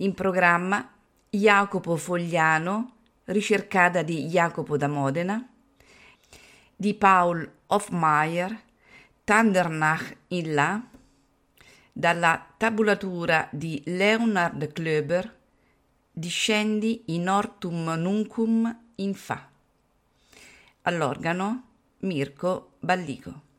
In programma Jacopo Fogliano, ricercata di Jacopo da Modena, di Paul Hofmeier, Tandernach in La, dalla tabulatura di Leonard Klöber, Discendi in Ortum Nuncum in Fa. All'organo Mirko Ballico.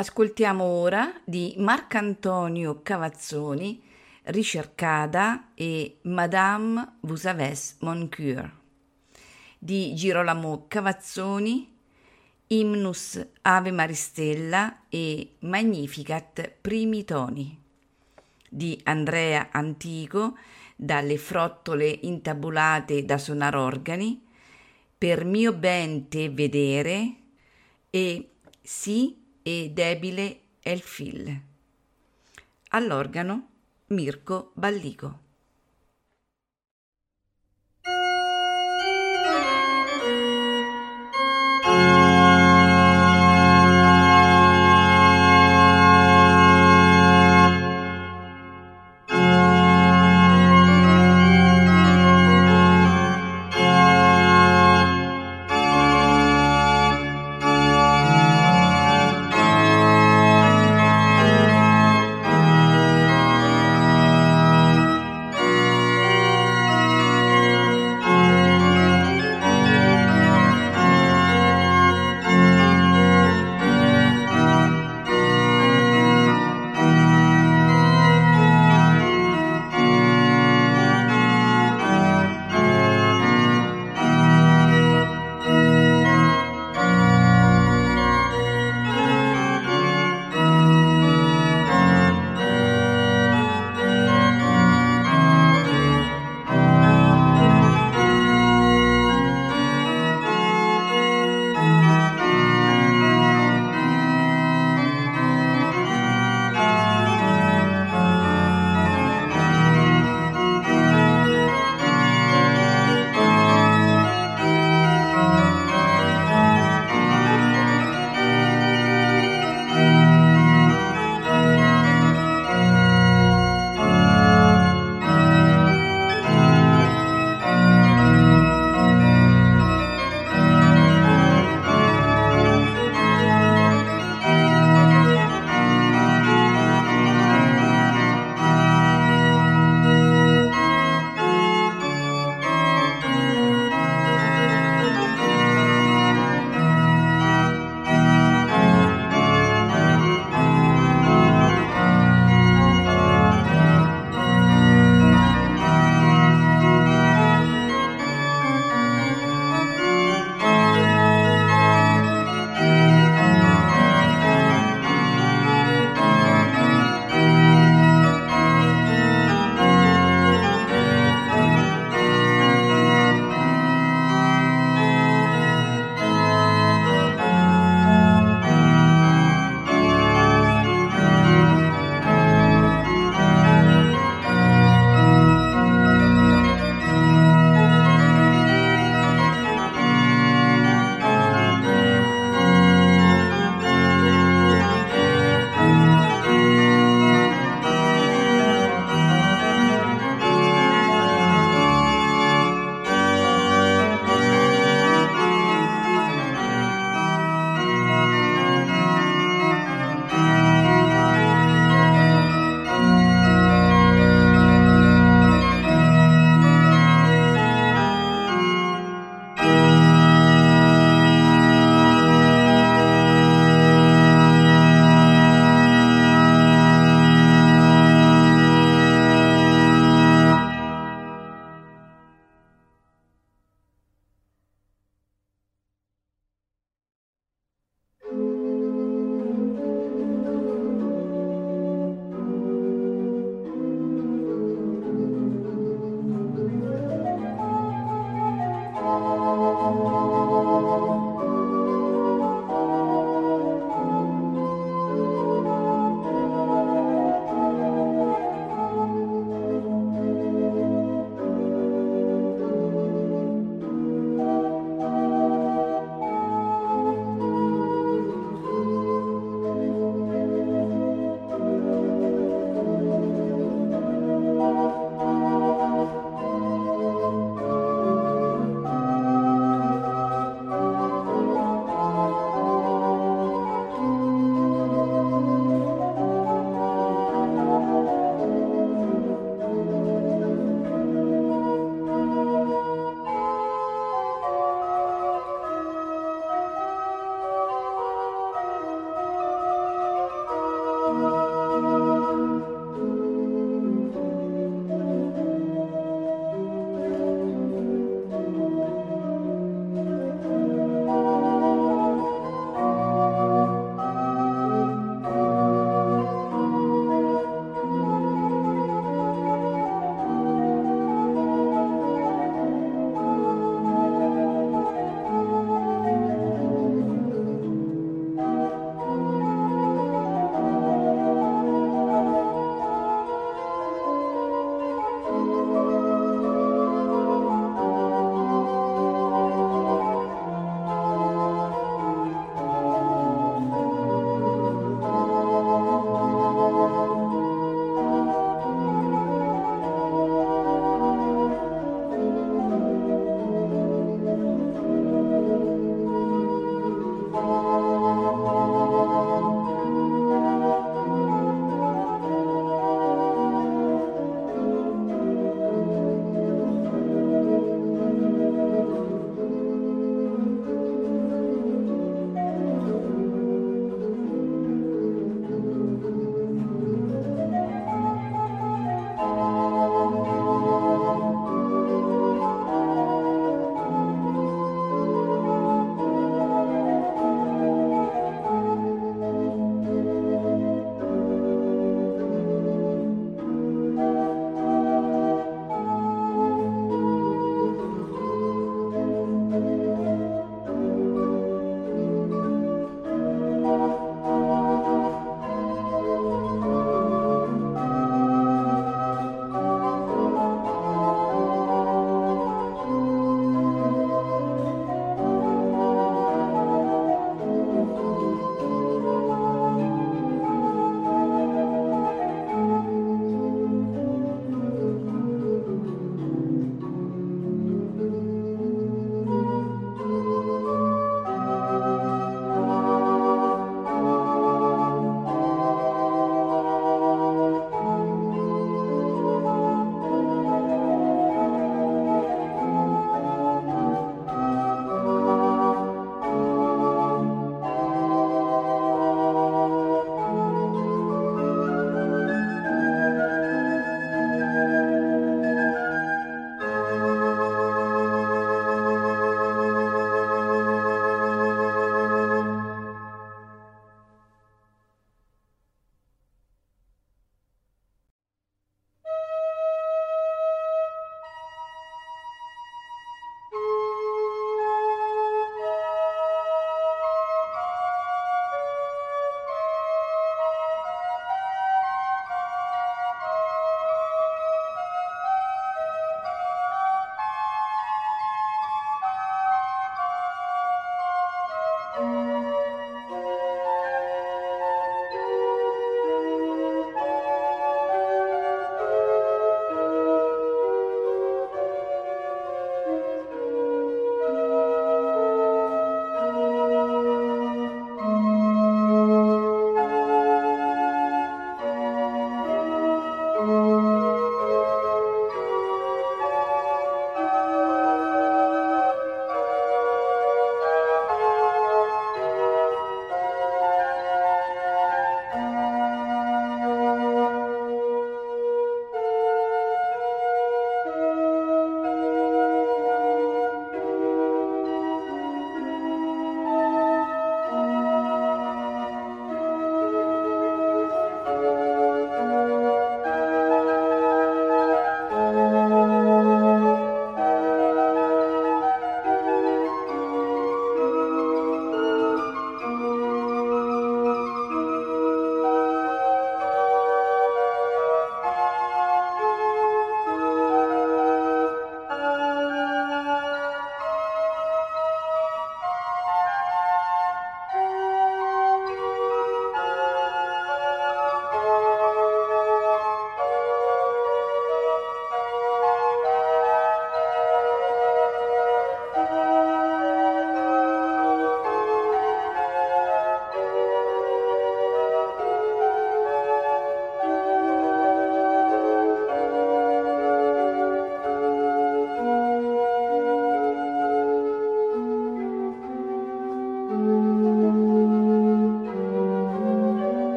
Ascoltiamo ora di Marcantonio Cavazzoni, Ricercada e Madame vous avez mon cœur, di Girolamo Cavazzoni, Hymnus Ave Maristella e Magnificat Primi Toni, di Andrea Antico, dalle frottole intabulate da sonarorgani, per mio ben te vedere e sì e debile è il fil. All'organo Mirko Ballico.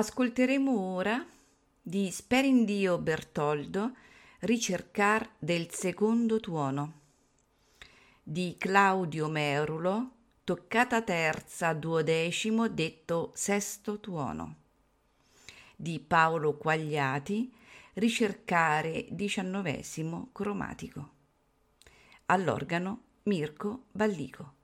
Ascolteremo ora di Sperindio Bertoldo Ricercar del secondo tuono di Claudio Merulo toccata terza duodecimo detto sesto tuono di Paolo Quagliati ricercare diciannovesimo cromatico all'organo Mirko Ballico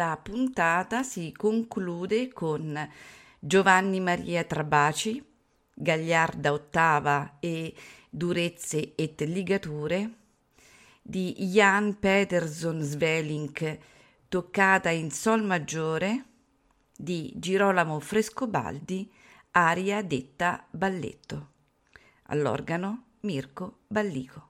la puntata si conclude con Giovanni Maria Trabaci, Gagliarda ottava e Durezze et ligature, di Jan Peterson Svelink, toccata in Sol maggiore, di Girolamo Frescobaldi, aria detta balletto. All'organo Mirko Ballico.